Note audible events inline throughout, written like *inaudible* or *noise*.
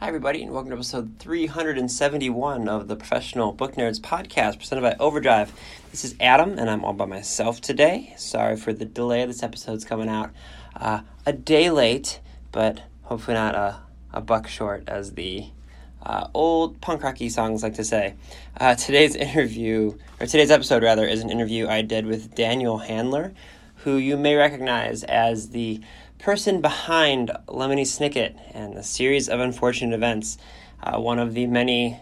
Hi, everybody, and welcome to episode 371 of the Professional Book Nerds podcast presented by Overdrive. This is Adam, and I'm all by myself today. Sorry for the delay. This episode's coming out uh, a day late, but hopefully not a, a buck short, as the uh, old punk rocky songs like to say. Uh, today's interview, or today's episode rather, is an interview I did with Daniel Handler, who you may recognize as the person behind Lemony Snicket and a series of unfortunate events. Uh, one of the many,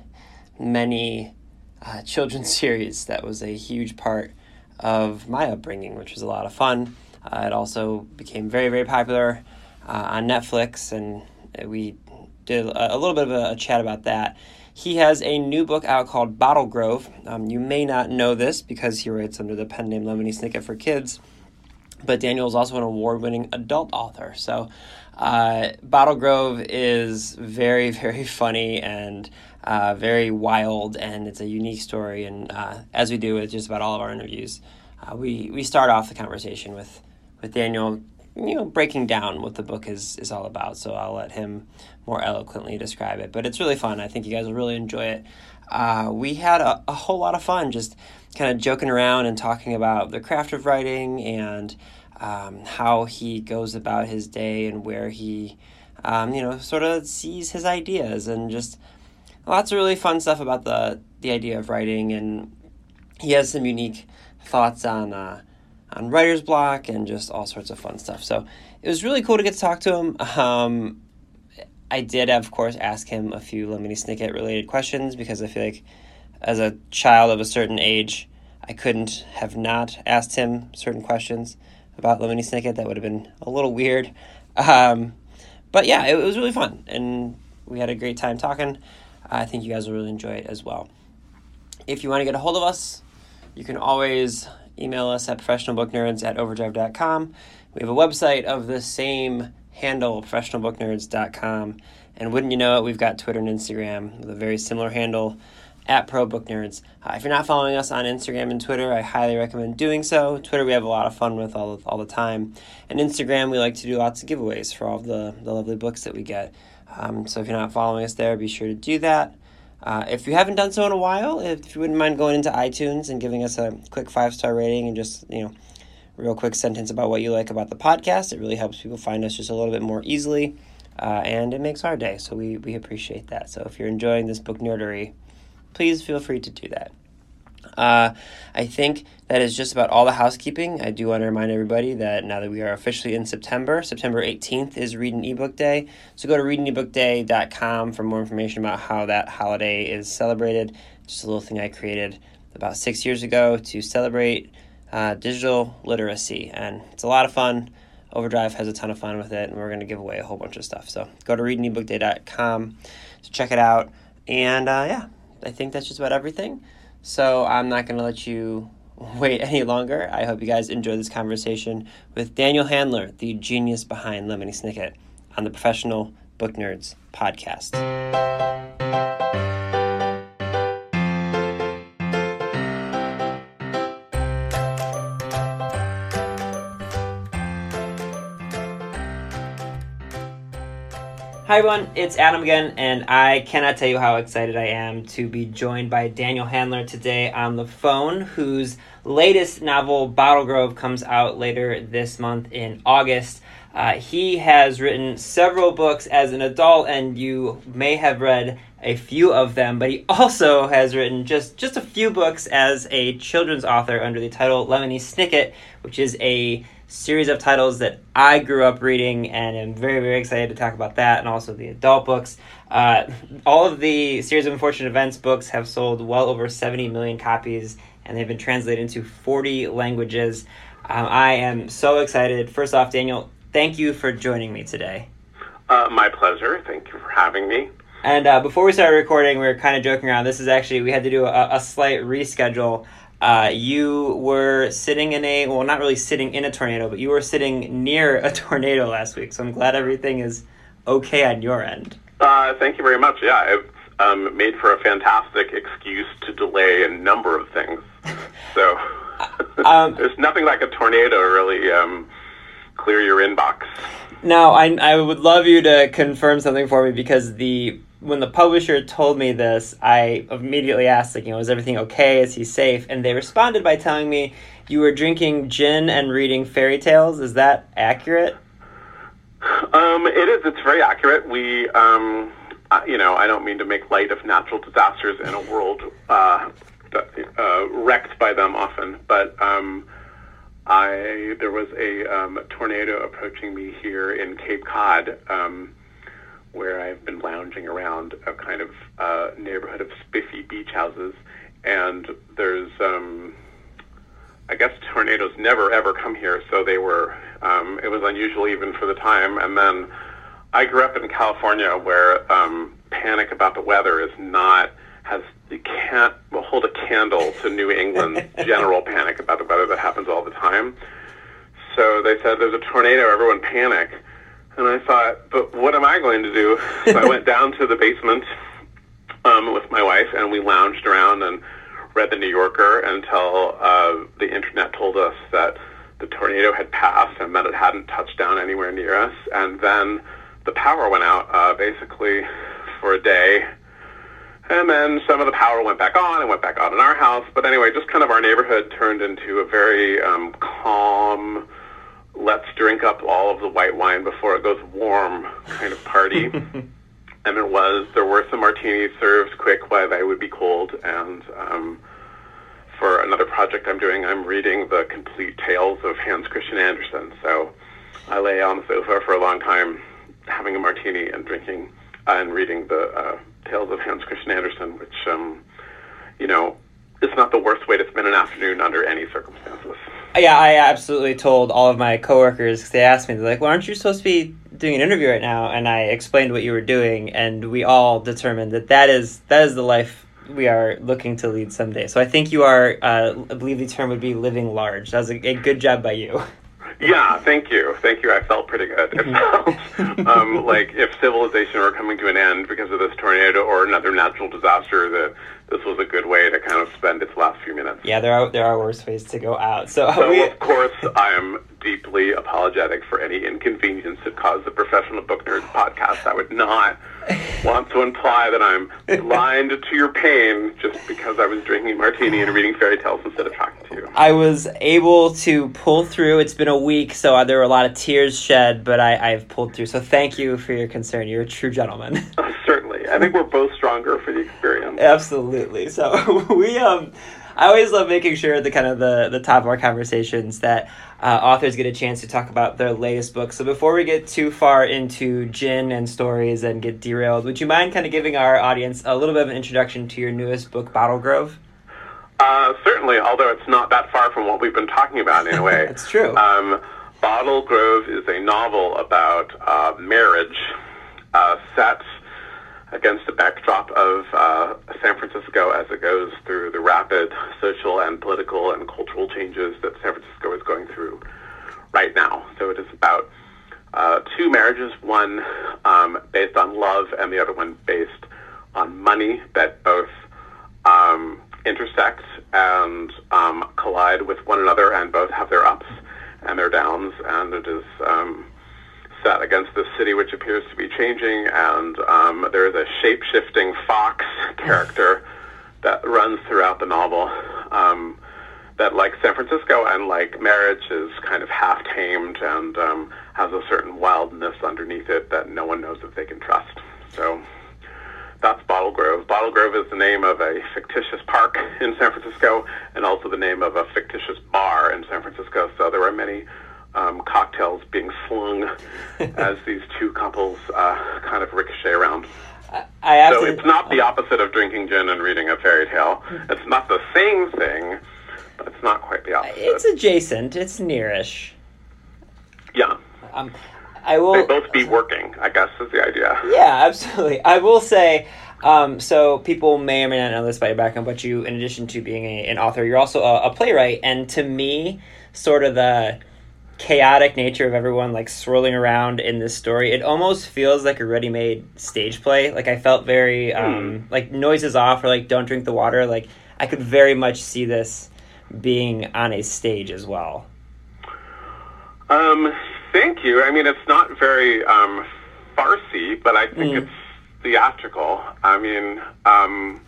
many uh, children's *laughs* series that was a huge part of my upbringing, which was a lot of fun. Uh, it also became very, very popular uh, on Netflix, and we did a, a little bit of a, a, chat about that. He has a new book out called Bottle Grove. Um, you may not know this because he writes under the pen name Lemony Snicket for Kids but Daniel is also an award winning adult author. So, uh, Bottle Grove is very, *laughs* very funny and uh, very wild, and it's a unique story. And uh, as we do with just about all of our interviews, uh, we, we start off the conversation with, with Daniel, you know, breaking down what the book is, is all about. So I'll let him more eloquently describe it. But it's really fun. I think you guys will really enjoy it. Uh, we had a, a whole lot of fun just kind of joking around and talking about the craft of writing and um, how he goes about his day and where he, um, you know, sort of sees his ideas and just lots of really fun stuff about the the idea of writing. And he has some unique thoughts on uh, on writer's block and just all sorts of fun stuff. So it was really cool to get to talk to him. *laughs* Um, I did, of course, ask him a few Lemony Snicket related questions because I feel like as a child of a certain age, I couldn't have not asked him certain questions about Lemony Snicket. That would have been a little weird. Um, but yeah, it, it, was really fun, and we had a great time talking. I think you guys will really enjoy it as well. If you want to get a hold of us, you can always email us at professionalbooknerds at overdrive.com. We have a website of the same handle, professionalbooknerds.com. And wouldn't you know it, we've got Twitter and Instagram with a very similar handle at Pro Book Nerds. Uh, if you're not following us on Instagram and Twitter, I highly recommend doing so. Twitter, we have a lot of fun with all, all the time. And Instagram, we like to do lots of giveaways for all the, the lovely books that we get. Um, so if you're not following us there, be sure to do that. Uh, if you haven't done so in a while, if you wouldn't mind going into iTunes and giving us a quick five star rating and just, you know, real quick sentence about what you like about the podcast, it really helps people find us just a little bit more easily. Uh, and it makes our day, so we, we appreciate that. So if you're enjoying this book nerdery, please feel free to do that. Uh, I think that is just about all the housekeeping. I do want to remind everybody that now that we are officially in September, September 18th is Read an Ebook Day. So go to readanebookday.com for more information about how that holiday is celebrated. Just a little thing I created about six years ago to celebrate uh, digital literacy. And it's a lot of fun. Overdrive has a ton of fun with it, and we're going to give away a whole bunch of stuff. So go to readanebookday.com to check it out. And uh, yeah, I think that's just about everything. So I'm not going to let you *laughs* wait any longer. I hope you guys enjoy this conversation with Daniel Handler, the genius behind Lemony Snicket, on the Professional Book Nerds podcast. Hi everyone, it's Adam again, and I cannot tell you how excited I am to be joined by Daniel Handler today on the phone, whose latest novel, Bottle Grove, comes out later this month in August. Uh, he has written several books as an adult, and you may have read a few of them, but he also has written just, just a few books as a children's author under the title Lemony Snicket, which is a series of titles that I grew up reading and am very, very excited to talk about that and also the adult books. Uh, all of the Series of Unfortunate Events books have sold well over 70 million copies and they've been translated into 40 languages. Um, I am so excited. First off, Daniel, thank you for joining me today. Uh, my pleasure. Thank you for having me. And uh, before we started recording, we were kind of joking around. This is actually we had to do a, a slight reschedule. Uh, you were sitting in a well, not really sitting in a tornado, but you were sitting near a *laughs* tornado last week. So I'm glad everything is okay on your end. Uh, thank you very much. Yeah, it's um, made for a fantastic excuse to delay a number of things. *laughs* So um, *laughs* there's nothing like a tornado to really um, clear your inbox. Now, I I would love you to confirm something for me because the when the publisher told me this, I immediately asked, like, you know, is everything okay? Is he safe? And they responded by telling me you were drinking gin and reading fairy tales. Is that accurate? Um, it is. It's very accurate. We, um, you know, I don't mean to make light of natural disasters in a world uh, uh, wrecked by them often, but um, I there was a um, tornado approaching me here in Cape Cod. Where I've been lounging around a kind of uh, neighborhood of spiffy beach houses, and there's, um, I guess tornadoes never ever come here, so they were, um, it was unusual even for the time. And then I grew up in California, where um, panic about the weather is not has you can't well, hold a candle to New England *laughs* general panic about the weather that happens all the time. So they said there's a tornado, everyone panic. And I thought, but what am I going to do? So I went *laughs* down to the basement um, with my wife, and we lounged around and read the New Yorker until uh, the internet told us that the tornado had passed and that it hadn't touched down anywhere near us. And then the power went out uh, basically for a day. And then some of the power went back on and went back on in our house. But anyway, just kind of our neighborhood turned into a very um, calm, let's drink up all of the white wine before it goes warm kind of party. *laughs* and it was, there were some martinis served quick while they would be cold. And um, for another project I'm doing, I'm reading the complete tales of Hans Christian Andersen. So I lay on the sofa for a long time having a martini and drinking uh, and reading the uh, tales of Hans Christian Andersen, which, um, you know, is not the worst way to spend an afternoon under any circumstances. Yeah, I absolutely told all of my coworkers because they asked me, they're like, "Well, aren't you supposed to be doing an interview right now?" And I explained what you were doing, and we all determined that that is that is the life we are looking to lead someday. So I think you are, uh, I believe the term would be living large. That was a, a good job by you. Yeah, thank you, thank you. I felt pretty good. It felt *laughs* um, like if civilization were coming to an end because of this tornado or another natural disaster, that this was a good way to kind of spend its last few minutes. Yeah, there are there are worse ways to go out. So, so we, of course, I am deeply apologetic for any inconvenience that caused the Professional Book Nerds podcast. I would not want to imply that I'm blind to your pain just because I was drinking martini and reading fairy tales instead of talking to you. I was able to pull through. It's been a week, so uh, there were a lot of tears shed, but I, I've pulled through. So thank you for your concern. You're a true gentleman. Uh, *laughs* certainly. I think we're both stronger for the experience. Absolutely. So *laughs* we um I always love making sure at the kind of the, the top of our conversations that uh, authors get a chance to talk about their latest book. So before we get too far into gin and stories and get derailed, would you mind kind of giving our audience a little bit of an introduction to your newest book, Bottle Grove? Uh, certainly, although it's not that far from what we've been talking about in a way. *laughs* That's true. Um, Bottle Grove is a novel about uh, marriage uh, set against the backdrop of uh, San Francisco as it goes through the rapid social and political and cultural changes that San Francisco is going through right now. So it is about uh, two marriages, one um, based on love and the other one based on money that both um, intersect and um, collide with one another and both have their ups and their downs. And it is um, set against the city, which appears to be changing, and um, there is a shape shifting fox *laughs* character that runs throughout the novel. Um, that, like San Francisco and like marriage, is kind of half tamed and um, has a certain wildness underneath it that no one knows if they can trust. So that's Bottle Grove. Bottle Grove is the name of a fictitious park *laughs* in San Francisco and also the name of a fictitious bar in San Francisco. So there are many um, cocktails being slung *laughs* as these two couples uh, kind of ricochet around. I so it's not the opposite of drinking gin and reading a fairy tale. It's not the same thing, but it's not quite the opposite. It's adjacent. It's nearish. Yeah. Um, I will. They both be working. I guess is the idea. Yeah, absolutely. I will say. Um, so people may or may not know this by your background, but you, in addition to being a, an author, you're also a, a playwright. And to me, sort of the chaotic nature of everyone like swirling around in this story it almost feels like a ready-made stage play like i felt very um Mm. like noises off or like don't drink the water like i could very much see this being on a stage as well Um, thank you. I mean, it's not very um, farcy, but I think Mm. it's theatrical. I mean, um,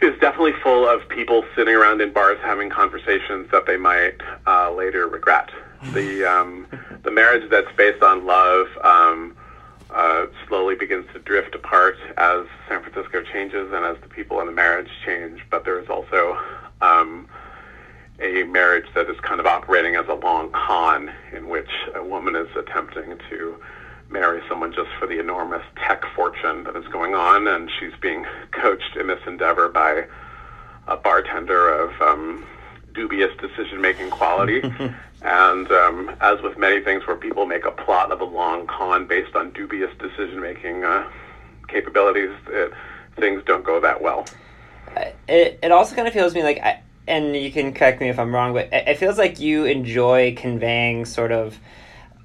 it's definitely full of people sitting around in bars having conversations that they might uh, later regret. The um, *laughs* the marriage that's based on love um, uh, slowly begins to drift apart as San Francisco changes and as the people in the marriage change. But there is also um, a marriage that is kind of operating as a long con in which a woman is attempting to marry someone just for the enormous tech fortune that is going on, and she's being *laughs* coached in this endeavor by a bartender of um, dubious decision-making quality. *laughs* and um, as with many things where people make a plot of a long con based on dubious decision-making uh, capabilities, it, things don't go that well. it, it also kind of feels to me like I, and you can correct me if i'm wrong but it, it feels like you enjoy conveying sort of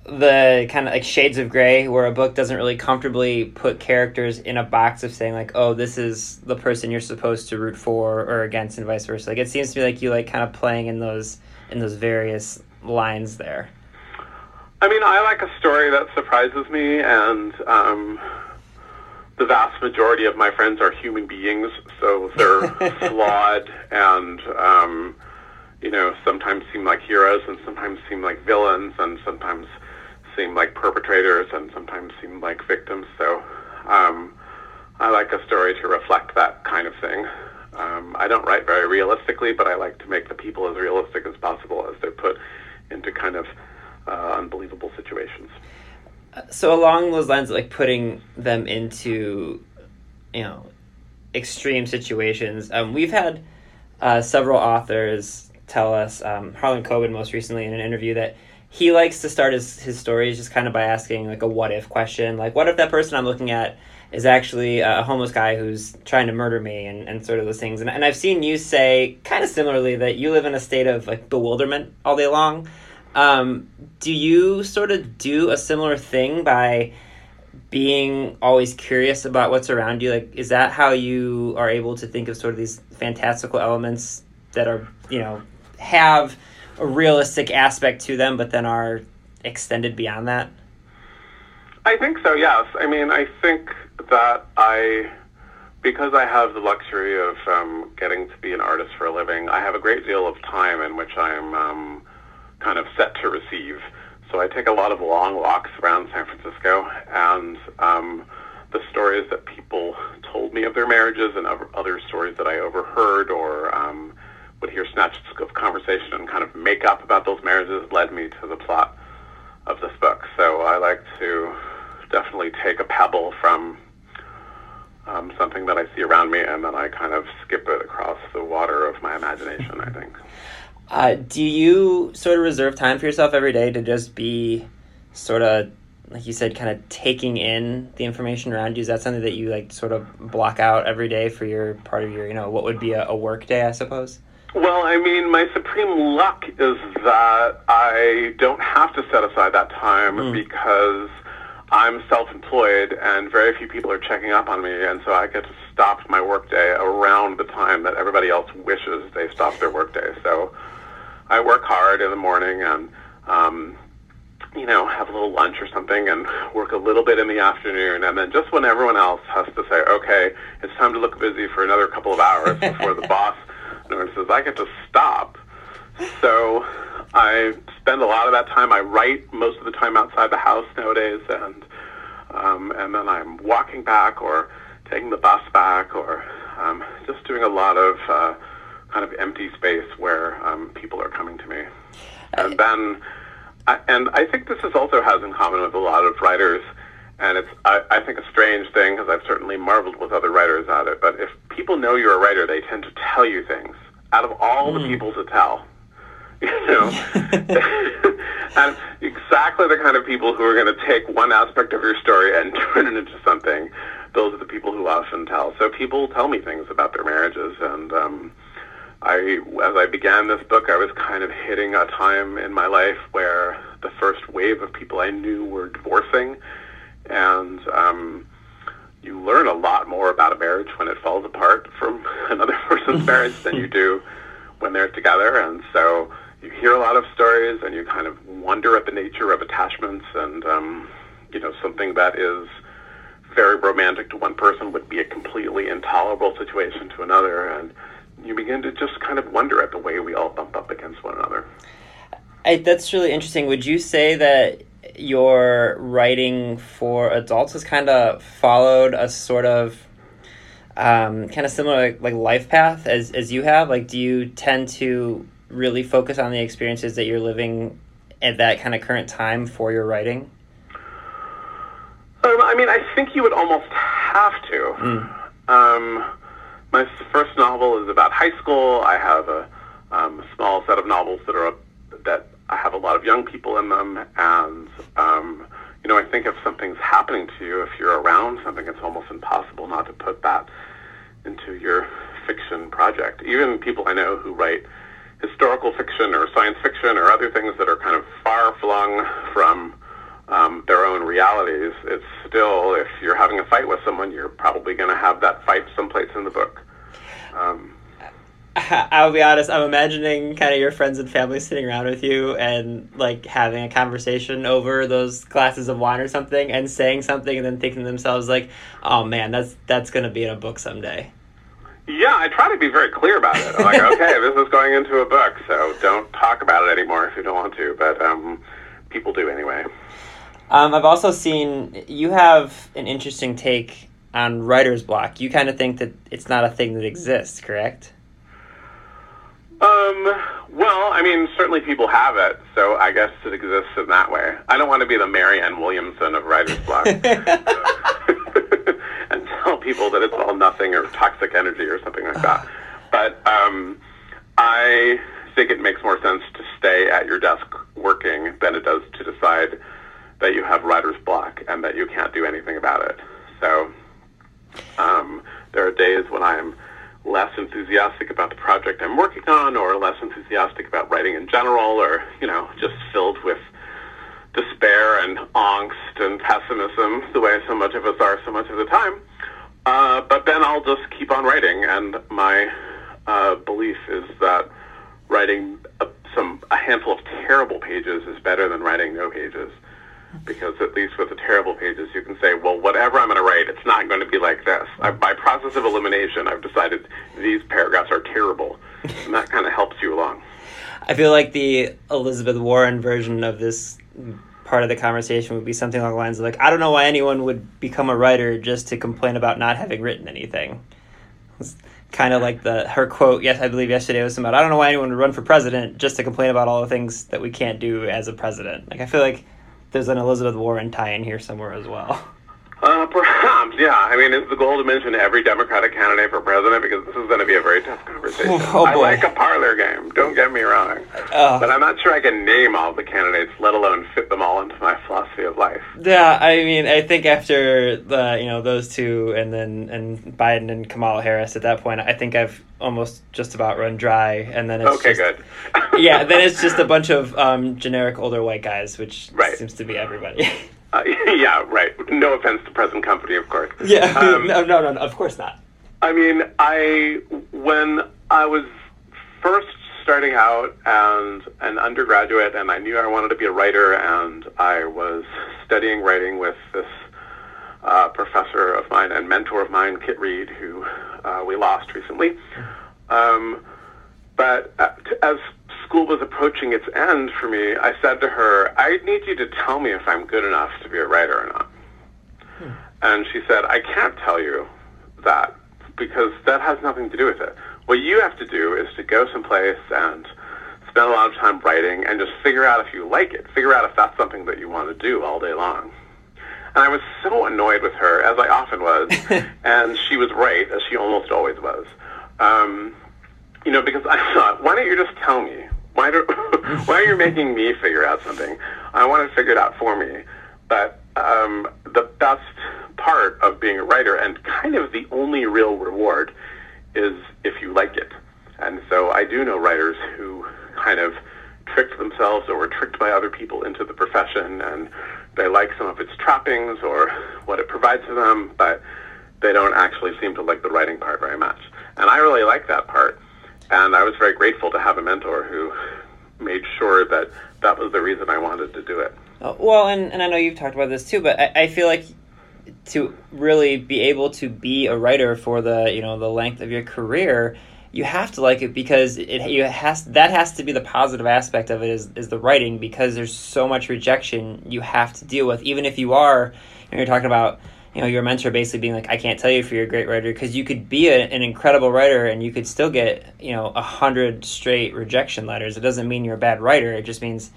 the kind of like shades of gray where a book doesn't really comfortably put characters in a box of saying like oh this is the person you're supposed to root for or against and vice versa. Like it seems to me like you like kind of playing in those in those various lines there. I mean, I like a story that surprises me, and um, the vast majority of my friends are human beings, so they're *laughs* flawed and, um, you know, sometimes seem like heroes and sometimes seem like villains and sometimes seem like perpetrators and sometimes seem like victims. So um, I like a story to reflect that kind of thing. Um, I don't write very realistically, but I like to make the people as realistic as possible as they're put into kind of uh, unbelievable situations. so along those lines like putting them into you know extreme situations um, we've had uh, several authors tell us um, harlan coben most recently in an interview that he likes to start his, his stories just kind of by asking like a what if question. Like what if that person i'm looking at is actually a homeless guy who's trying to murder me and, and sort of those things. And, and i've seen you say kind of similarly that you live in a state of like bewilderment all day long. Um, do you sort of do a similar thing by being always curious about what's around you? Like, is that how you are able to think of sort of these fantastical elements that are, you know, have a realistic aspect to them, but then are extended beyond that? I think so, yes. I mean, I think that I, because I have the luxury of um, getting to be an artist for a living, I have a great deal of time in which I'm um, kind of set to receive. So I take a lot of long walks around San Francisco, and um, the stories that people told me of their marriages and other- stories that I overheard or um, would hear snatches of conversation and kind of make up about those marriages led me to the plot of this book. So I like to definitely take a pebble from um, something that I see around me and then I kind of skip it across the water of my imagination, I think. Uh, do you sort of reserve time for yourself every day to just be sort of, like you said, kind of taking in the information around you? Is that something that you like sort of block out every day for your part of your, you know, what would be a, a work day, I suppose? Well, I mean, my supreme luck is that I don't have to set aside that time because I'm self-employed and very few people are checking up on me, and so I get to stop my workday around the time that everybody else wishes they stopped their workday. So I work hard in the morning and, um, you know, have a little lunch or something and work a little bit in the afternoon. And then just when everyone else has to say, okay, it's time to look busy for another couple of hours before the *laughs* boss notices, I get to stop. So I spend a lot of that time. I write most of the time outside the house nowadays, and um, and then I'm walking back or taking the bus back or um, just doing a lot of uh, kind of empty space where um, people are coming to me. And then, I, and I think this is also has in common with a lot of writers, and it's I, I think a strange thing because I've certainly marveled with other writers at it. But if people know you're a writer, they tend to tell you things. Out of all the people to tell, *laughs* you know, *laughs* and exactly the kind of people who are going to take one aspect of your story and *laughs* turn it into something. Those are the people who often tell. So people tell me things about their marriages, and um, I, as I began this book, I was kind of hitting a time in my life where the first wave of people I knew were divorcing, and um, you learn a lot more about a marriage when it falls apart from *laughs* another person's *laughs* marriage than you do when they're together, and so you hear a lot of stories and you kind of wonder at the nature of attachments and um, you know something that is very romantic to one person would be a completely intolerable situation to another. And you begin to just kind of wonder at the way we all bump up against one another. I, that's really interesting. Would you say that your writing for adults has kind of followed a sort of um, kind of similar like, like life path as, as you have like do you tend to really focus on the experiences that you're living at that kind of current time for your writing? Um, I mean, I think you would almost have to. Mm. Um, my first novel is about high school. I have a um, small set of novels that are I have a lot of young people in them, and um, you know, I think if something's happening to you, if you're around something, it's almost impossible not to put that into your fiction project. Even people I know who write historical fiction or science fiction or other things that are kind of far flung from um, their own realities, it's still, if you're having a fight with someone, you're probably going to have that fight someplace in the book. Um, *laughs* I'll be honest, I'm imagining kind of your friends and family sitting around with you and like having a conversation over those glasses of wine or something and saying something and then thinking to themselves like, "Oh man, that's that's going to be in a book someday." Yeah, I try to be very clear about it. I'm like, *laughs* okay, this is going into a book, so don't talk about it anymore if you don't want to. But um, people do anyway. Um, I've also seen you have an interesting take on writer's block. You kind of think that it's not a thing that exists, correct? Um. Well, I mean, certainly people have it, so I guess it exists in that way. I don't want to be the Marianne Williamson of writer's block. *laughs* and tell people that it's all nothing or toxic energy or something like that. *sighs* But um, I think it makes more sense to stay at your desk working than it does to decide that you have writer's block and that you can't do anything about it. So um, there are days when I'm less enthusiastic about the project I'm working on or less enthusiastic about writing in general or, you know, just filled with despair and angst and pessimism, the way so much of us are so much of the time. Uh, but then I'll just keep on writing, and my uh, belief is that writing a, some a handful of terrible pages is better than writing no pages, because at least with the terrible pages you can say, well, whatever I'm going to write, it's not going to be like this. I, by process of elimination, I've decided these paragraphs are terrible, and that kind of helps you along. I feel like the Elizabeth Warren version of this part of the conversation would be something along the lines of like, I don't know why anyone would become a writer just to complain about not having written anything. It's kind of like the her quote. Yes, I believe yesterday was about I don't know why anyone would run for president just to complain about all the things that we can't do as a president. Like I feel like there's an Elizabeth Warren tie in here somewhere as well. Uh, *laughs* yeah. I mean, it's the goal to mention every Democratic candidate for president because this is going to be a very tough conversation. *laughs* Oh, I like a parlor game. Don't get me wrong, uh, but I'm not sure I can name all the candidates, let alone fit them all into my philosophy of life. Yeah, I mean, I think after the you know those two, and then and Biden and Kamala Harris, at that point, I think I've almost just about run dry, and then it's okay, just, good. *laughs* yeah, then it's just a bunch of um, generic older white guys, which right. seems to be everybody. *laughs* Uh, *laughs* yeah, right. No offense to present company, of course. Yeah, *laughs* um, no, no, no, of course not. I mean, I when I was first starting out and an undergraduate, and I knew I wanted to be a writer, and I was studying writing with this uh, professor of mine and mentor of mine, Kit Reed, who uh, we lost recently. Um, but uh, as school was approaching its end for me, I said to her, I need you to tell me if I'm good enough to be a writer or not. Hmm. And she said, I can't tell you that because that has nothing to do with it. What you have to do is to go someplace and spend a lot of time writing and just figure out if you like it. Figure out if that's something that you want to do all day long. And I was so annoyed with her, as I often was, *laughs* and she was right, as she almost always was. Um, you know, because I thought, why don't you just tell me? Why do *laughs* why are you making me figure out something? I want to figure it out for me. But um, the best part of being a writer, and kind of the only real reward, is if you like it. And so I do know writers who kind of tricked themselves or were tricked by other people into the profession, and they like some of its trappings or what it provides for them, but they don't actually seem to like the writing part very much. And I really like that part. And I was very grateful to have a mentor who made sure that that was the reason I wanted to do it. Uh, well, and, and I know you've talked about this too, but I, I feel like to really be able to be a writer for the you know the length of your career, you have to like it because it you has that has to be the positive aspect of it is is the writing because there's so much rejection you have to deal with even if you are and you're talking about you know your mentor basically being like I can't tell you if you're a great writer because you could be a, an incredible writer and you could still get you know a hundred straight rejection letters. It doesn't mean you're a bad writer. It just means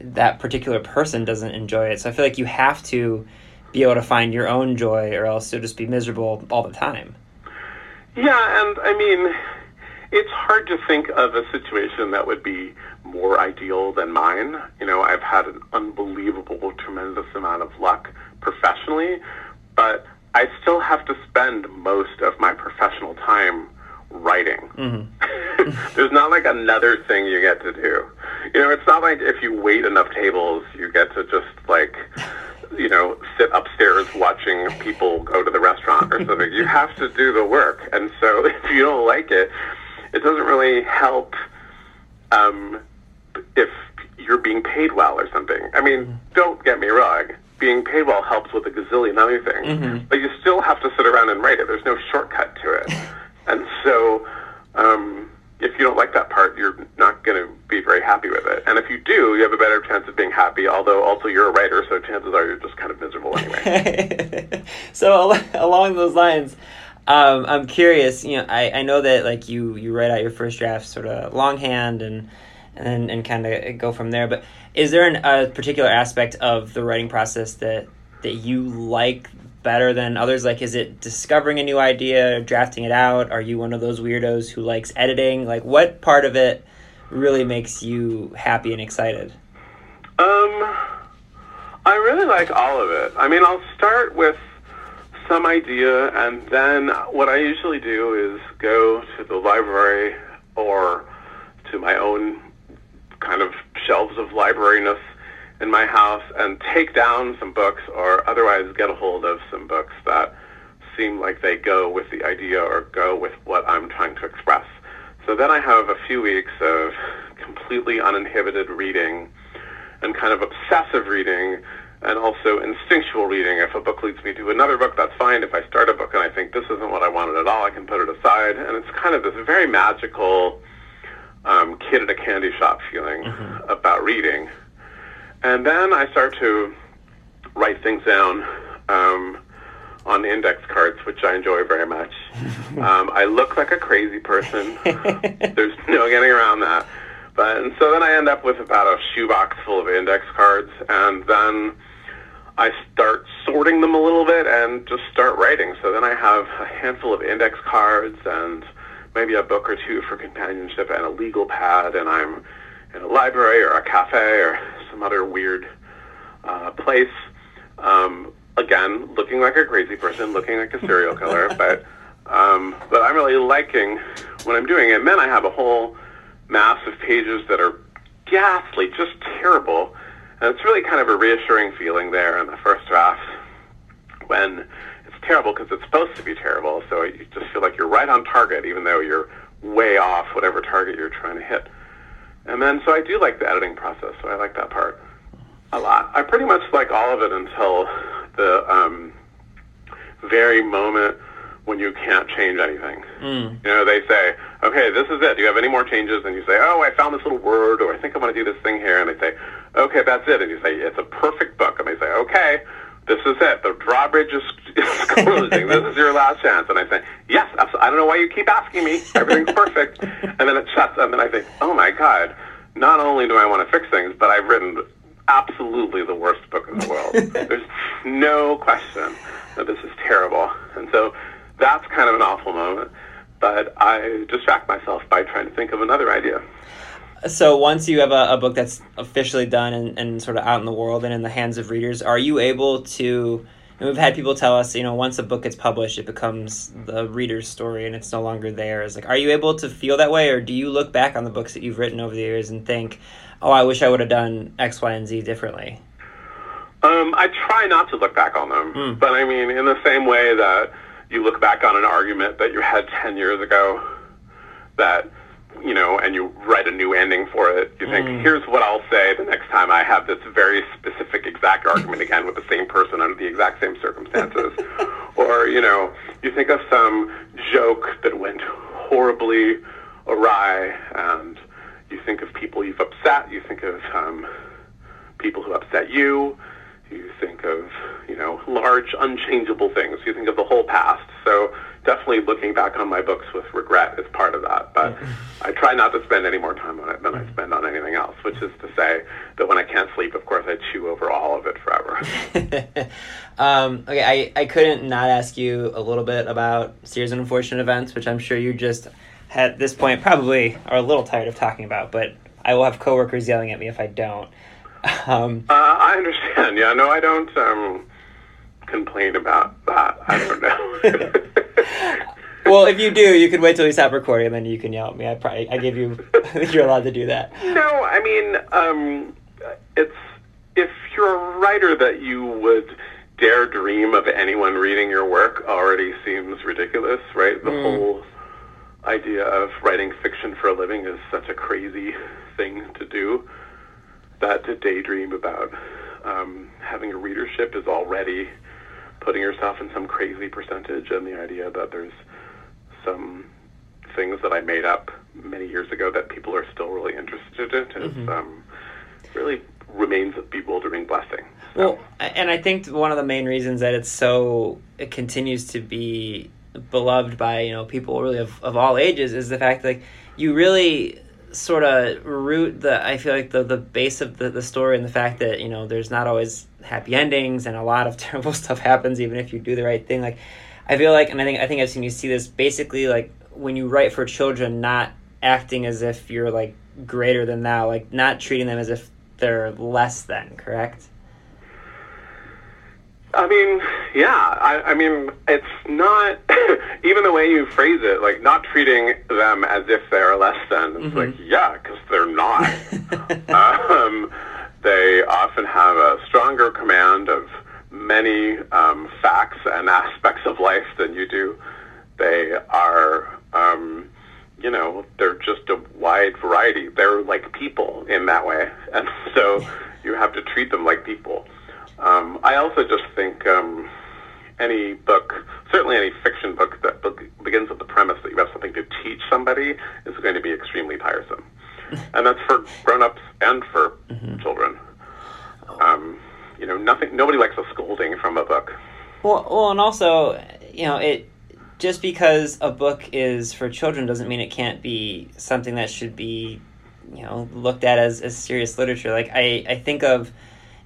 that particular person doesn't enjoy it. So I feel like you have to be able to find your own joy or else you'll just be miserable all the time. Yeah, and I mean it's hard to think of a situation that would be more ideal than mine. You know, I've had an unbelievable, tremendous amount of luck professionally, but I still have to spend most of my professional time writing. Mm-hmm. *laughs* There's not like another thing you get to do. You know, it's not like if you wait enough tables, you get to just like, you know, sit upstairs watching people go to the restaurant or something. you *laughs* have to do the work. And so *laughs* if you don't like it, it doesn't really help um, if you're being paid well or something. I mean, mm-hmm. don't get me wrong. Being paid well helps with a gazillion other things, mm-hmm. but you still have to sit around and write it. There's no shortcut to it. *laughs* and so, um, if you don't like that part, you're not going to be very happy with it. And if you do, you have a better chance of being happy, although also you're a writer, so chances are you're just kind of miserable anyway. *laughs* so, *laughs* along those lines, um, I'm curious. You know, I, I know that like you you write out your first draft sort of longhand and and and kind of go from there. But is there an, a particular aspect of the writing process that that you like better than others? Like, is it discovering a new idea, drafting it out? Are you one of those weirdos who likes editing? Like, what part of it really makes you happy and excited? Um, I really like all of it. I mean, I'll start with some idea, and then what I usually do is go to the library or to my own kind of shelves of libraryness in my house and take down some books or otherwise get a hold of some books that seem like they go with the idea or go with what I'm trying to express. So then I have a few weeks of completely uninhibited reading and kind of obsessive reading and also instinctual reading. If a book leads me to another book, that's fine. If I start a book and I think this isn't what I wanted at all, I can put it aside. And it's kind of this very magical um, kid at a candy shop feeling mm-hmm. about reading. And then I start to write things down um, on index cards, which I enjoy very much. *laughs* um, I look like a crazy person. *laughs* There's no getting around that. But and so then I end up with about a shoebox full of index cards, and then I start sorting them a little bit and just start writing. So then I have a handful of index cards and maybe a book or two for companionship and a legal pad, and I'm in a library or a cafe or some other weird uh, place. Um, again, looking like a crazy person, looking like a serial killer, *laughs* but um, but I'm really liking what I'm doing. And then I have a whole mass of pages that are ghastly, just terrible and it's really kind of a reassuring feeling there in the first draft when terrible because it's supposed to be terrible. So you just feel like you're right on target, even though you're way off whatever target you're trying to hit. And then, so I do like the editing process. So I like that part a lot. I pretty much like all of it until the um, very moment when you can't change anything. Mm. You know, they say, okay, this is it. Do you have any more changes? And you say, oh, I found this little word, or I think I want to do this thing here. And they say, okay, that's it. And you say, it's a perfect book. And they say, okay, this is it. The drawbridge is, *laughs* is closing. this is your last chance. And I say, yes, absolutely. I don't know why you keep asking me. Everything's perfect. and then it shuts. And then I think, oh my God, not only do I want to fix things, but I've written absolutely the worst book in the world. *laughs* There's no question that this is terrible. And so that's kind of an awful moment. But I distract myself by trying to think of another idea. So once you have a, a book that's officially done and, and sort of out in the world and in the hands of readers, are you able to? And we've had people tell us, you know, once a book gets published, it becomes the reader's story and it's no longer theirs. Like, are you able to feel that way, or do you look back on the books that you've written over the years and think, oh, I wish I would have done X, Y, and Z differently? Um, I try not to look back on them, mm. but I mean, in the same way that you look back on an argument that you had ten years ago, that you know, and you write a new ending for it. You think, mm. here's what I'll say the next time I have this very specific exact argument again with the same person under the exact same circumstances. *laughs* or, you know, you think of some joke that went horribly awry, and you think of people you've upset, you think of um, people who upset you, you think of, you know, large unchangeable things, you think of the whole past. So, definitely looking back on my books with regret is part of that. But *laughs* I try not to spend any more time on it than I spend on anything else, which is to say that when I can't sleep, of course, I chew over all of it forever. *laughs* um, okay, I, I couldn't not ask you a little bit about series and unfortunate events, which I'm sure you just at this point probably are a little tired of talking about, but I will have coworkers yelling at me if I don't. *laughs* Um, uh, I understand. Yeah, no, I don't. Um, complain about that. I don't know. Well, if you do, you can wait till we stop recording, and then you can yell at me. I probably I give you *laughs* you're allowed to do that. No, I mean, um, it's if you're a writer that you would dare dream of anyone reading your work already seems ridiculous, right? The mm. whole idea of writing fiction for a living is such a crazy thing to do that to daydream about um, having a readership is already putting yourself in some crazy percentage and the idea that there's some things that I made up many years ago that people are still really interested in is mm-hmm. um, really remains a bewildering blessing. So. Well, and I think one of the main reasons that it's so it continues to be beloved by you know people really of, of all ages is the fact that like, you really sort of root the I feel like the the base of the, the story and the fact that you know there's not always happy endings and a lot of *laughs* terrible stuff happens even if you do the right thing like I feel like and I think I think I've seen you see this basically like when you write for children not acting as if you're like greater than thou like not treating them as if they're less than correct I mean, yeah. I, I mean, it's not *laughs* even the way you phrase it, like not treating them as if they're less than. It's mm-hmm. like, yeah, because they're not. *laughs* um, they often have a stronger command of many um, facts and aspects of life than you do. They are, um, you know, they're just a wide variety. They're like people in that way, and so you have to treat them like people. Um, I also just think um, any book, certainly any fiction book that begins with the premise that you have something to teach somebody, is going to be extremely tiresome, *laughs* and that's for grown-ups and for mm-hmm. children. Um, you know, nothing. Nobody likes a scolding from a book. Well, well, and also, you know, it just because a book is for children doesn't mean it can't be something that should be, you know, looked at as, as serious literature. Like I, I think of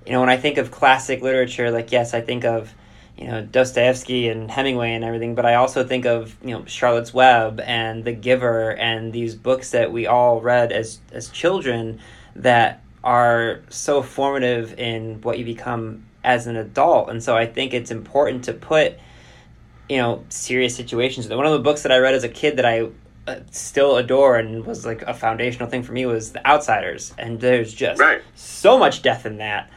you know, when I think of classic literature, like yes, I think of you know Dostoevsky and Hemingway and everything, but I also think of you know Charlotte's Web and The Giver and these books that we all read as as children that are so formative in what you become as an adult. And so I think it's important to put you know serious situations. One of the books that I read as a kid that I uh, still adore and was like a foundational thing for me was The Outsiders, and there's just right. so much death in that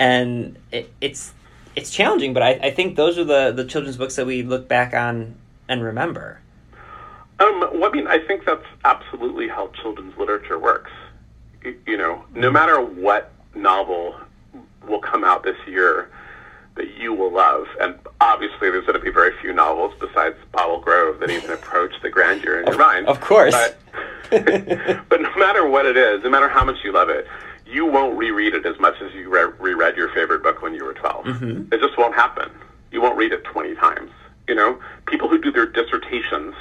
and it, it's it's challenging. But I, I think those are the the children's books that we look back on and remember. Um, well, I mean, I think that's absolutely how children's literature works. You, know, no matter what novel will come out this year that you will love, and obviously there's going to be very few novels besides Bottle Grove that even approach the grandeur in of, your mind. Of course. But, *laughs* but no matter what it is, no matter how much you love it, you won't reread it as much as you re- reread your favorite book when you were 12. Mm-hmm. It just won't happen. You won't read it 20 times. You know, people who do their dissertations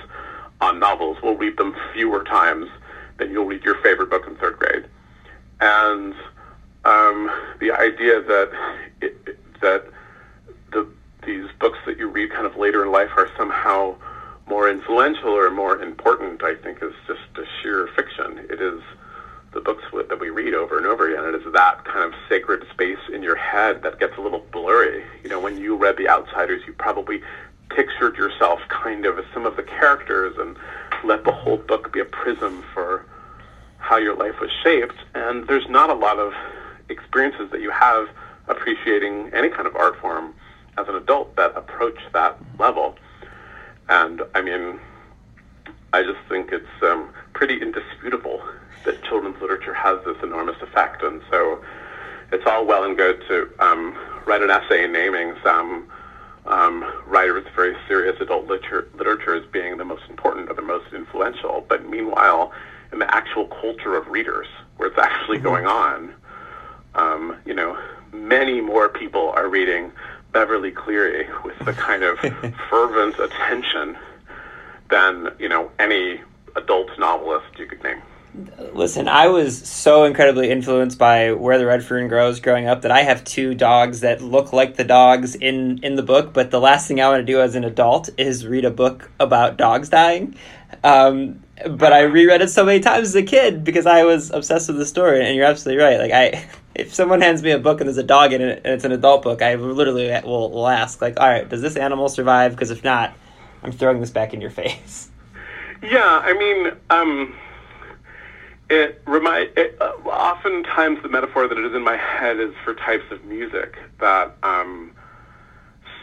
on novels will read them fewer times than you'll read your favorite book in third grade. And um, the idea that it, that the these books that you read kind of later in life are somehow more influential or more important, I think, is just a sheer fiction. It is the books that we read over and over again. It is that kind of sacred space in your head that gets a little blurry. You know, when you read The Outsiders, you probably pictured yourself kind of as some of the characters and let the whole book be a prism for how your life was shaped. And there's not a lot of experiences that you have appreciating any kind of art form as an adult that approach that level. And I mean, I just think it's um, pretty indisputable that children's literature has this enormous effect. And so it's all well and good to um, write an essay naming some um, writers of very serious adult literature, literature as being the most important or the most influential. But meanwhile, in the actual culture of readers, where it's actually mm-hmm. going on, um, you know, many more people are reading Beverly Cleary with the kind of *laughs* fervent attention than you know any adult novelist you could name. Listen, I was so incredibly influenced by Where the Red Fern Grows growing up that I have two dogs that look like the dogs in in the book. But the last thing I want to do as an adult is read a book about dogs dying. Um, but I reread it so many times as a kid because I was obsessed with the story. And you're absolutely right. Like I, if someone hands me a book and there's a dog in it and it's an adult book, I literally will, will ask like, all right, does this animal survive? Because if not, I'm throwing this back in your face. Yeah, I mean, um, it remind. It, uh, oftentimes, the metaphor that it is in my head is for types of music that um,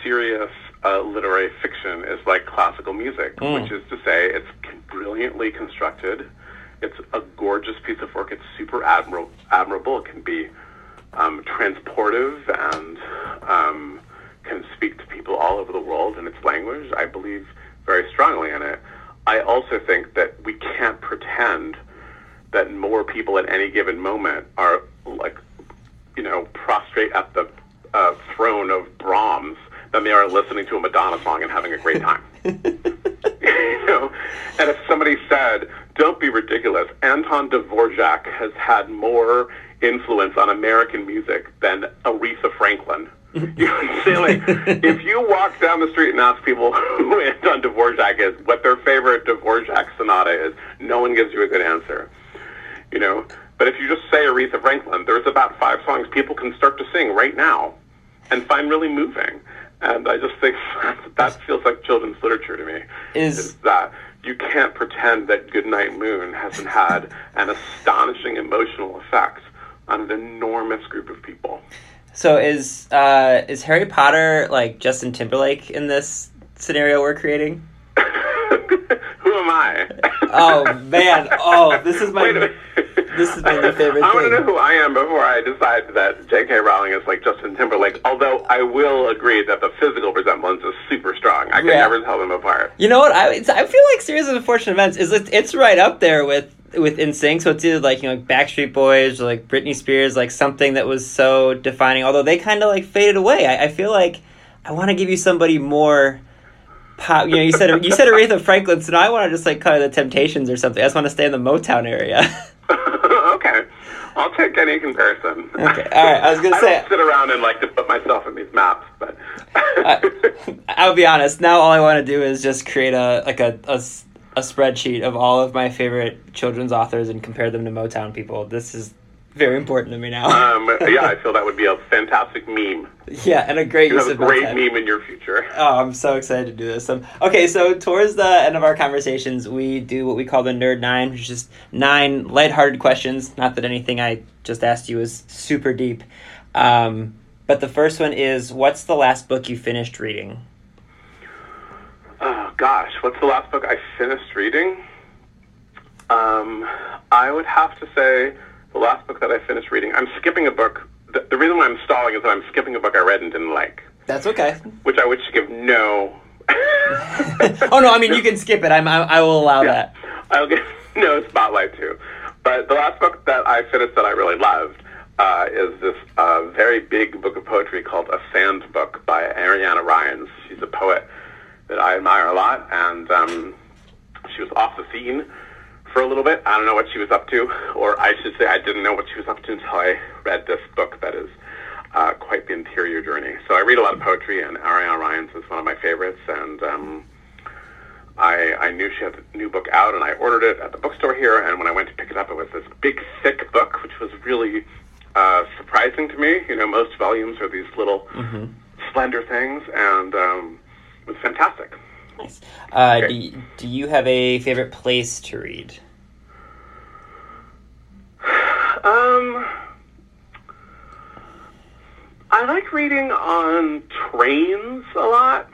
serious uh, literary fiction is like classical music, mm. which is to say, it's brilliantly constructed. It's a gorgeous piece of work. It's super admirable. Admirable. It can be um, transportive and um, can speak to people all over the world in its language. I believe very strongly in it. I also think that we can't pretend that more people at any given moment are like, you know, prostrate at the uh, throne of Brahms than they are listening to a Madonna song and having a great time. *laughs* *laughs* you know, and if somebody said, "Don't be ridiculous," Anton Dvorak has had more influence on American music than Aretha Franklin. *laughs* You say like, if you walk down the street and ask people who Anton Dvorak is, what their favorite Dvorak sonata is, no one gives you a good answer. You know, but if you just say Aretha Franklin, there's about five songs people can start to sing right now and find really moving. And I just think *laughs* that feels like children's literature to me. Is, is that you can't pretend that Goodnight Moon hasn't had an astonishing emotional effect on an enormous group of people. So is uh, is Harry Potter like Justin Timberlake in this scenario we're creating? *laughs* Who am I? *laughs* oh man! Oh, this is my this been my favorite. I want to know who I am before I decide that J.K. Rowling is like Justin Timberlake. Although I will agree that the physical resemblance is super strong. I can yeah. never tell them apart. You know what? I I feel like series of unfortunate events is it's right up there with with NSYNC. So it's either like you know Backstreet Boys or like Britney Spears, like something that was so defining. Although they kind of like faded away. I, I feel like I want to give you somebody more pop. You know, you said you said Aretha Franklin, so now I want to just like kind of the Temptations or something. I just want to stay in the Motown area. *laughs* okay. I'll take any comparison. Okay, all right. I was gonna I say sit around and like to put myself in these maps, but I'll be honest. Now all I want to do is just create a like a, a a spreadsheet of all of my favorite children's authors and compare them to Motown people. This is very important to me now. um, yeah, I feel that would be a fantastic meme. Yeah, and a great you use have a great meme in your future. Oh, I'm so excited to do this. Um, okay, so towards the end of our conversations, we do what we call the Nerd Nine, which is just nine lighthearted questions. Not that anything I just asked you is super deep. Um, but the first one is What's the last book you finished reading? Oh, gosh. What's the last book I finished reading? Um, I would have to say the last book that I finished reading. I'm skipping a book. The, the reason why I'm stalling is that I'm skipping a book I read and didn't like. That's okay. Which I would give no. *laughs* oh no! I mean, you can skip it. I'm. I, I will allow yeah. that. I'll give *laughs* no spotlight to. But the last book that I finished that I really loved uh, is this uh, very big book of poetry called A Sand Book by Ariana Reines. She's a poet that I admire a lot, and um, she was off the scene for a little bit. I don't know what she was up to, or I should say, I didn't know what she was up to until I read this book that is uh, quite the interior journey. So I read a lot of poetry, and Ariana Reines is one of my favorites, and um, I, I knew she had a new book out, and I ordered it at the bookstore here. And when I went to pick it up, it was this big, thick book, which was really uh, surprising to me. You know, most volumes are these little slender things, and um, it was fantastic. Nice. Uh, Okay. do, you, do you have a favorite place to read? Um, I like reading on trains a lot.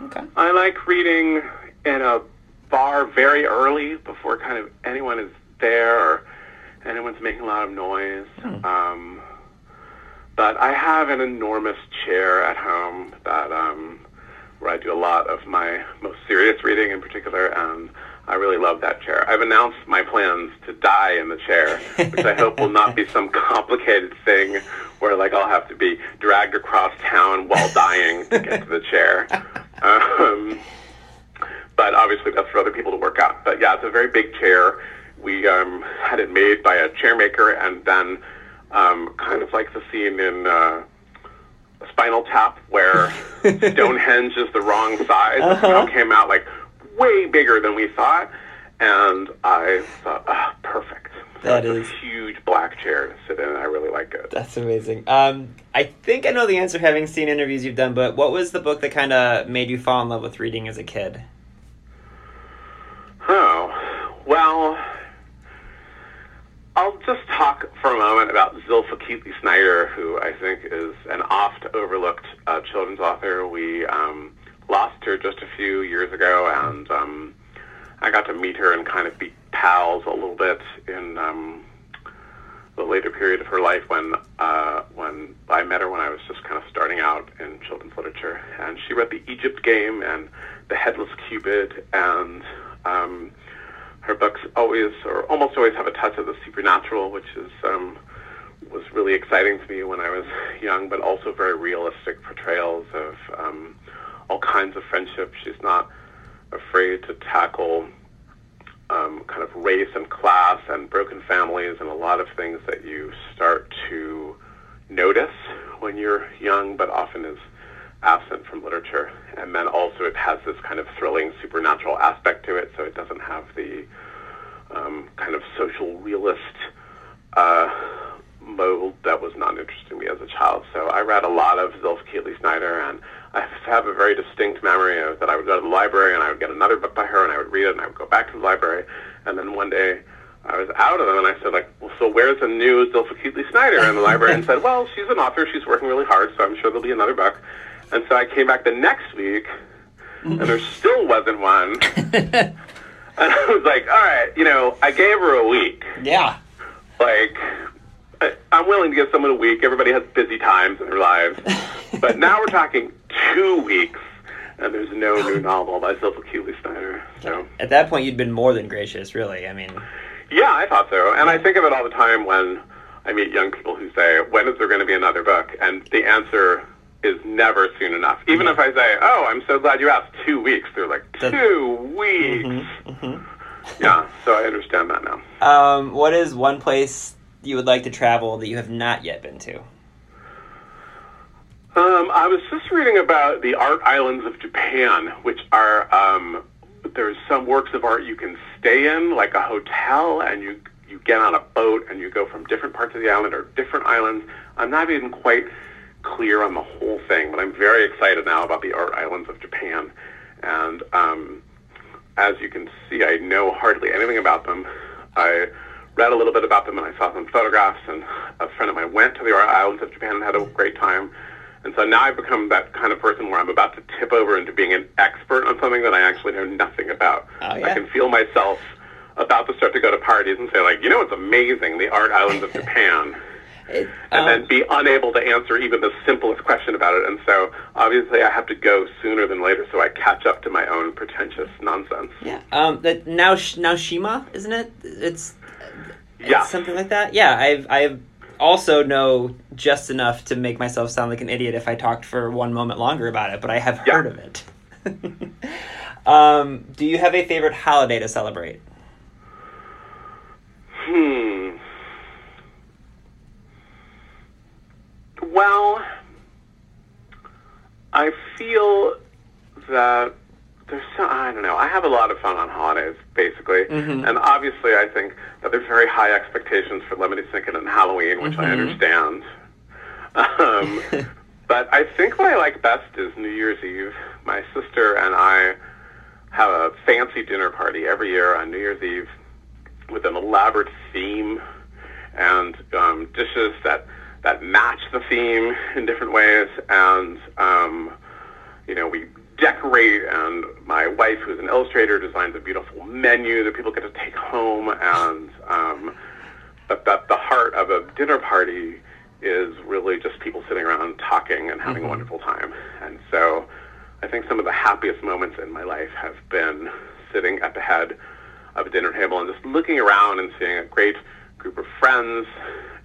Okay. I like reading in a bar very early before kind of anyone is there or anyone's making a lot of noise. Um, but I have an enormous chair at home that um, where I do a lot of my most serious reading in particular, and I really love that chair. I've announced my plans to die in the chair, which I hope will not be some *laughs* complicated thing where like I'll have to be dragged across town while dying to get to the chair. *laughs* Um, but obviously that's for other people to work out. But yeah, it's a very big chair. We um, had it made by a chair maker, and then um, kind of like the scene in uh, Spinal Tap where *laughs* Stonehenge is the wrong size. It somehow came out like way bigger than we thought, and I thought, ah, perfect. That is- a huge black chair to sit in. and I really like it. That's amazing. Um, I think I know the answer having seen interviews you've done, but what was the book that kind of made you fall in love with reading as a kid? Oh, well, I'll just talk for a moment about Zilpha Keatley Snyder, who I think is an oft overlooked uh, children's author. We um, just a few years ago, and um, I got to meet her and kind of be pals a little bit in um, the later period of her life when uh, when I met her when I was just kind of starting out in children's literature, and she read the Egypt Game and the Headless Cupid, and um, her books always or almost always have a touch of the supernatural, which is um, was really exciting to me when I was young, but also very realistic portrayals of um, all kinds of friendships. She's not afraid to tackle um, kind of race and class and broken families and a lot of things that you start to notice when you're young, but often is absent from literature. And then also it has this kind of thrilling supernatural aspect to it, so it doesn't have the um, kind of social realist uh, mold that was not interesting to me as a child. So I read a lot of Zilpha Keatley Snyder, and I have a very distinct memory of that I would go to the library and I would get another book by her, and I would read it, and I would go back to the library, and then one day I was out of them, and I said, like, well, so where's the new Zilpha Keatley Snyder? And the librarian said, well, she's an author, she's working really hard, so I'm sure there'll be another book. And so I came back the next week, and there still wasn't one. *laughs* and I was like, all right, you know, I gave her a week Yeah. like I- I'm willing to give someone a week. Everybody has busy times in their lives, but now we're talking two weeks, and there's no new novel by Zilpha Keatley Snyder. So At that point, you'd been more than gracious, really. I mean, yeah, I thought so, and I think of it all the time when I meet young people who say, "When is there going to be another book?" And the answer is never soon enough. Even if I say, "Oh, I'm so glad you asked," two weeks, they're like two weeks. mm-hmm Yeah, so I understand that now. um, what is one place you would like to travel that you have not yet been to? Um, I was just reading about the art islands of Japan, which are um, there's some works of art you can stay in, like a hotel, and you you get on a boat and you go from different parts of the island or different islands. I'm not even quite clear on the whole thing, but I'm very excited now about the art islands of Japan. And um, as you can see, I know hardly anything about them. I read a little bit about them and I saw some photographs, and a friend of mine went to the art islands of Japan and had a great time. And so now I've become that kind of person where I'm about to tip over into being an expert on something that I actually know nothing about. Oh, yeah. I can feel myself about to start to go to parties and say, like, you know, it's amazing, the art islands of *laughs* Japan It, and um, then be unable to answer even the simplest question about it. And so obviously I have to go sooner than later so I catch up to my own pretentious nonsense. yeah. Um, that now Naoshima, isn't it? It's Yeah. something like that. Yeah, I've I've also know just enough to make myself sound like an idiot if I talked for one moment longer about it, but I have Yeah. heard of it. *laughs* um, do you have a favorite holiday to celebrate? Hmm. Well, I feel that there's so I don't know. I have a lot of fun on holidays, basically, Mm-hmm. and obviously, I think that there's very high expectations for Lemony Snicket and Halloween, which I Mm-hmm. understand. Um, *laughs* but I think what I like best is New Year's Eve. My sister and I have a fancy dinner party every year on New Year's Eve with an elaborate theme and um, dishes that that match the theme in different ways. And um, you know, we decorate, and my wife, who's an illustrator, designs a beautiful menu that people get to take home. And um, but that the heart of a dinner party is really just people sitting around talking and having a wonderful time. And so I think some of the happiest moments in my life have been sitting at the head of a dinner table and just looking around and seeing a great group of friends,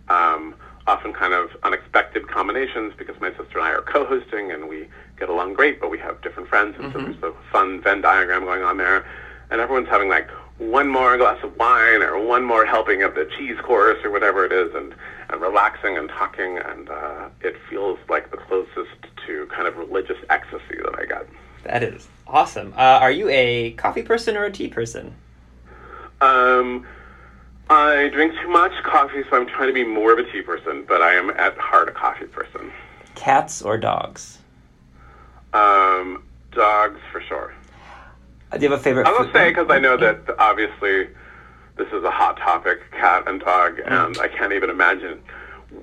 um, often kind of unexpected combinations because my sister and I are co-hosting and we get along great, but we have different friends, and so there's a fun Venn diagram going on there. And everyone's having like one more glass of wine or one more helping of the cheese course or whatever it is, and, and relaxing and talking, and uh, it feels like the closest to kind of religious ecstasy that I get. That is awesome. Uh, are you a coffee person or a tea person? Um, I drink too much coffee, so I'm trying to be more of a tea person, but I am at heart a coffee person. Cats or dogs? Um, dogs for sure. Uh, Do you have a favorite? I will say because I know that obviously this is a hot topic, cat and dog, and I can't even imagine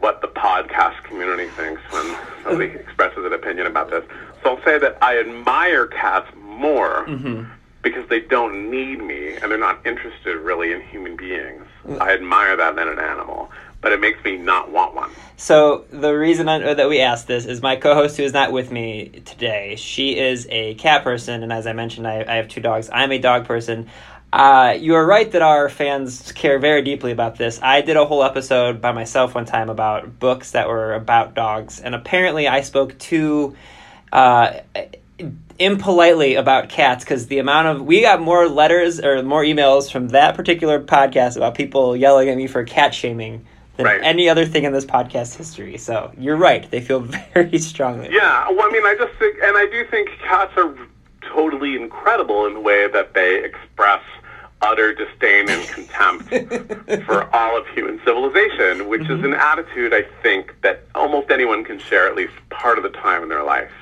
what the podcast community thinks when somebody *laughs* expresses an opinion about this. So I'll say that I admire cats more because they don't need me and they're not interested really in human beings. I admire that in an animal, but it makes me not want one. So the reason I, that we asked this is my co-host who is not with me today. She is a cat person, and as I mentioned, I, I have two dogs. I'm a dog person. Uh, you are right that our fans care very deeply about this. I did a whole episode by myself one time about books that were about dogs, and apparently I spoke too uh, impolitely about cats because the amount of we got more letters or more emails from that particular podcast about people yelling at me for cat shaming than Right. any other thing in this podcast history. So you're right; they feel *laughs* very strongly. Yeah, well, I mean, I just think, and I do think cats are totally incredible in the way that they express utter disdain and contempt *laughs* for all of human civilization, which is mm-hmm. an attitude I think that almost anyone can share at least part of the time in their life.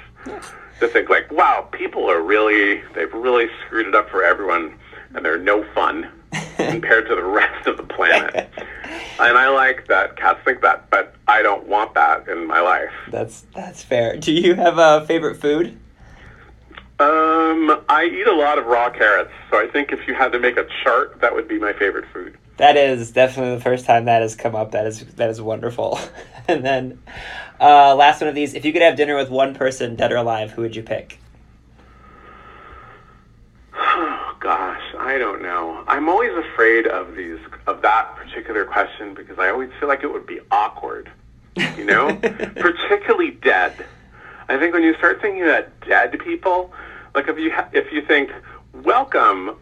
To think like, wow, people are really, they've really screwed it up for everyone, and they're no fun *laughs* compared to the rest of the planet. And I like that cats think that, but I don't want that in my life. That's that's fair. Do you have a favorite food? Um, I eat a lot of raw carrots, so I think if you had to make a chart, that would be my favorite food. That is definitely the first time that has come up. That is that is wonderful. *laughs* and then, uh, last one of these: if you could have dinner with one person, dead or alive, who would you pick? Oh *sighs* gosh, I don't know. I'm always afraid of these of that particular question because I always feel like it would be awkward. You know, *laughs* particularly dead. I think when you start thinking about dead people, like if you ha- if you think, welcome,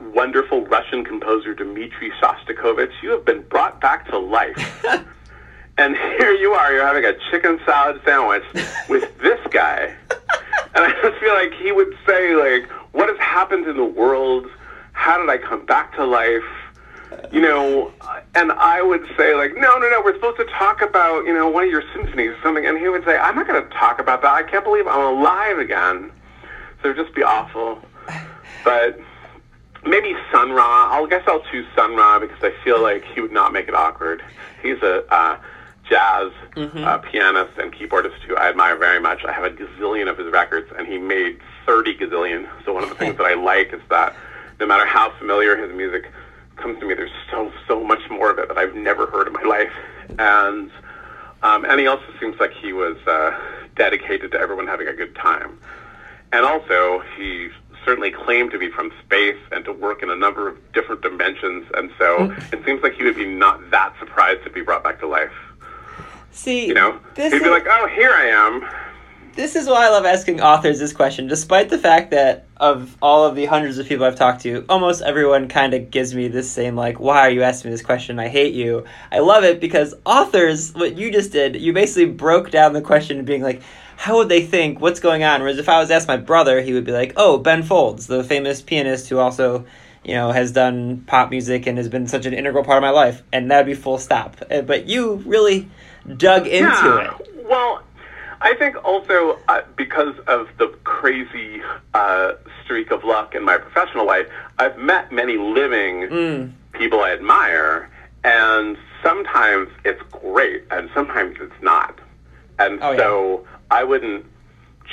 wonderful Russian composer Dmitri Shostakovich, you have been brought back to life. *laughs* and here you are, you're having a chicken salad sandwich with this guy. And I just feel like he would say, like, what has happened in the world? How did I come back to life? You know, and I would say, like, no, no, no, we're supposed to talk about, you know, one of your symphonies or something. And he would say, I'm not going to talk about that. I can't believe I'm alive again. So it would just be awful. But maybe Sun Ra. I'll guess I'll choose Sun Ra because I feel like he would not make it awkward. He's a uh, jazz uh, pianist and keyboardist who I admire very much. I have a gazillion of his records, and he made 30 gazillion. So one of the things that I like is that no matter how familiar his music comes to me, there's so so much more of it that I've never heard in my life. And um, and he also seems like he was uh, dedicated to everyone having a good time. And also, he certainly claimed to be from space and to work in a number of different dimensions. And so it seems like he would be not that surprised to be brought back to life. See, You know, he'd is, be like, "Oh, here I am." This is why I love asking authors this question. Despite the fact that of all of the hundreds of people I've talked to, almost everyone kind of gives me this same like, "Why are you asking me this question? I hate you." I love it because authors, what you just did, you basically broke down the question, being like, how would they think? What's going on? Whereas if I was asked my brother, he would be like, "Oh, Ben Folds, the famous pianist who also." You know, has done pop music and has been such an integral part of my life, and that'd be full stop. Uh, But you really dug into yeah. it. Well, I think also uh, because of the crazy uh, streak of luck in my professional life, I've met many living Mm. people I admire, and sometimes it's great, and sometimes it's not. And Oh, yeah. so I wouldn't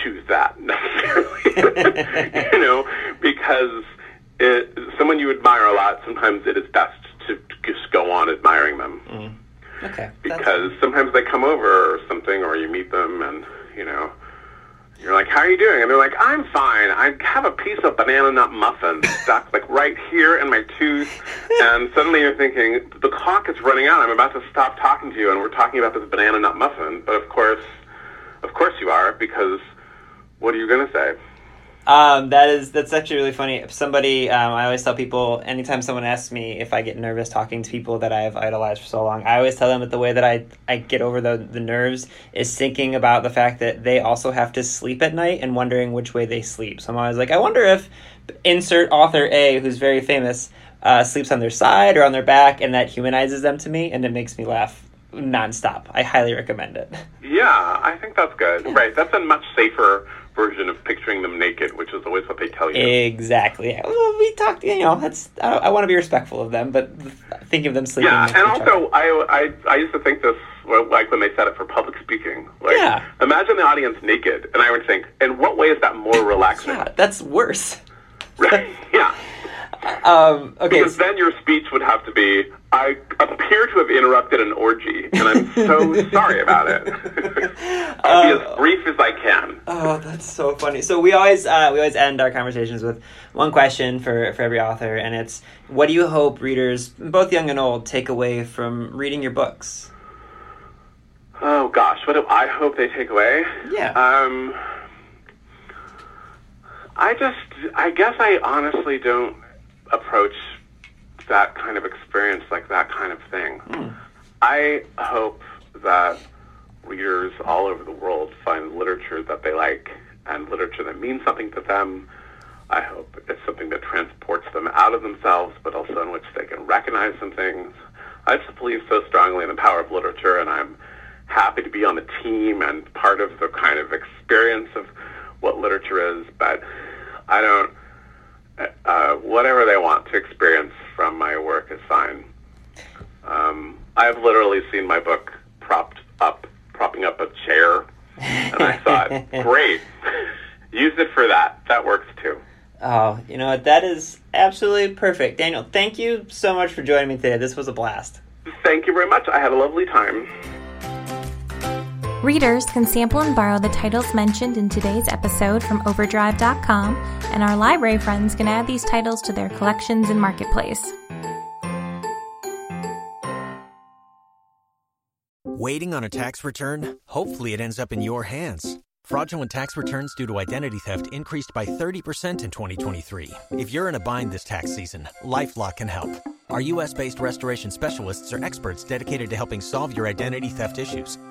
choose that *laughs* necessarily, *laughs* you know, because it, someone you admire a lot, sometimes it is best to just go on admiring them Okay. that's- because sometimes they come over or something, or you meet them, and you know, you're like, "How are you doing?" And they're like, "I'm fine. I have a piece of banana nut muffin stuck like right here in my tooth." And suddenly you're thinking, "The clock is running out. I'm about to stop talking to you, and we're talking about this banana nut muffin." But of course, of course you are, because what are you going to say? Um, that is that's actually really funny. If somebody, um, I always tell people anytime someone asks me if I get nervous talking to people that I've idolized for so long, I always tell them that the way that I I get over the the nerves is thinking about the fact that they also have to sleep at night and wondering which way they sleep. So I'm always like, I wonder if insert author A, who's very famous, uh, sleeps on their side or on their back, and that humanizes them to me, and it makes me laugh nonstop. I highly recommend it. *laughs* Yeah, I think that's good. Right, that's a much safer version of picturing them naked, which is always what they tell you. Exactly. Well, we talked. You know, that's. I, I want to be respectful of them, but think of them sleeping. Yeah, and also I, I I used to think this like when they said it for public speaking. Like, Yeah. imagine the audience naked, and I would think, in what way is that more *laughs* relaxing? yeah, that's worse. *laughs* Right? yeah, Um, okay, because then your speech would have to be, "I appear to have interrupted an orgy, and I'm so *laughs* sorry about it." *laughs* I'll be as brief as I can. oh, that's so funny. So we always uh, we always end our conversations with one question for for every author, and it's what do you hope readers, both young and old, take away from reading your books? Oh gosh, what do I hope they take away? Yeah. Um, I just, I guess I honestly don't approach that kind of experience like that kind of thing. Hmm. I hope that readers all over the world find literature that they like and literature that means something to them. I hope it's something that transports them out of themselves, but also in which they can recognize some things. I just believe so strongly in the power of literature, and I'm happy to be on the team and part of the kind of experience of what literature is. But I don't. Uh, whatever they want to experience from my work is fine. Um, I've literally seen my book propped up, propping up a chair, and I thought, *laughs* great, use it for that. That works too. Oh, you know what? That is absolutely perfect, Daniel. Thank you so much for joining me today. This was a blast. Thank you very much. I had a lovely time. Readers can sample and borrow the titles mentioned in today's episode from Overdrive.com, and our library friends can add these titles to their collections in Marketplace. Waiting on a tax return? Hopefully, it ends up in your hands. Fraudulent tax returns due to identity theft increased by 30% in 2023. If you're in a bind this tax season, LifeLock can help. Our U.S. based restoration specialists are experts dedicated to helping solve your identity theft issues.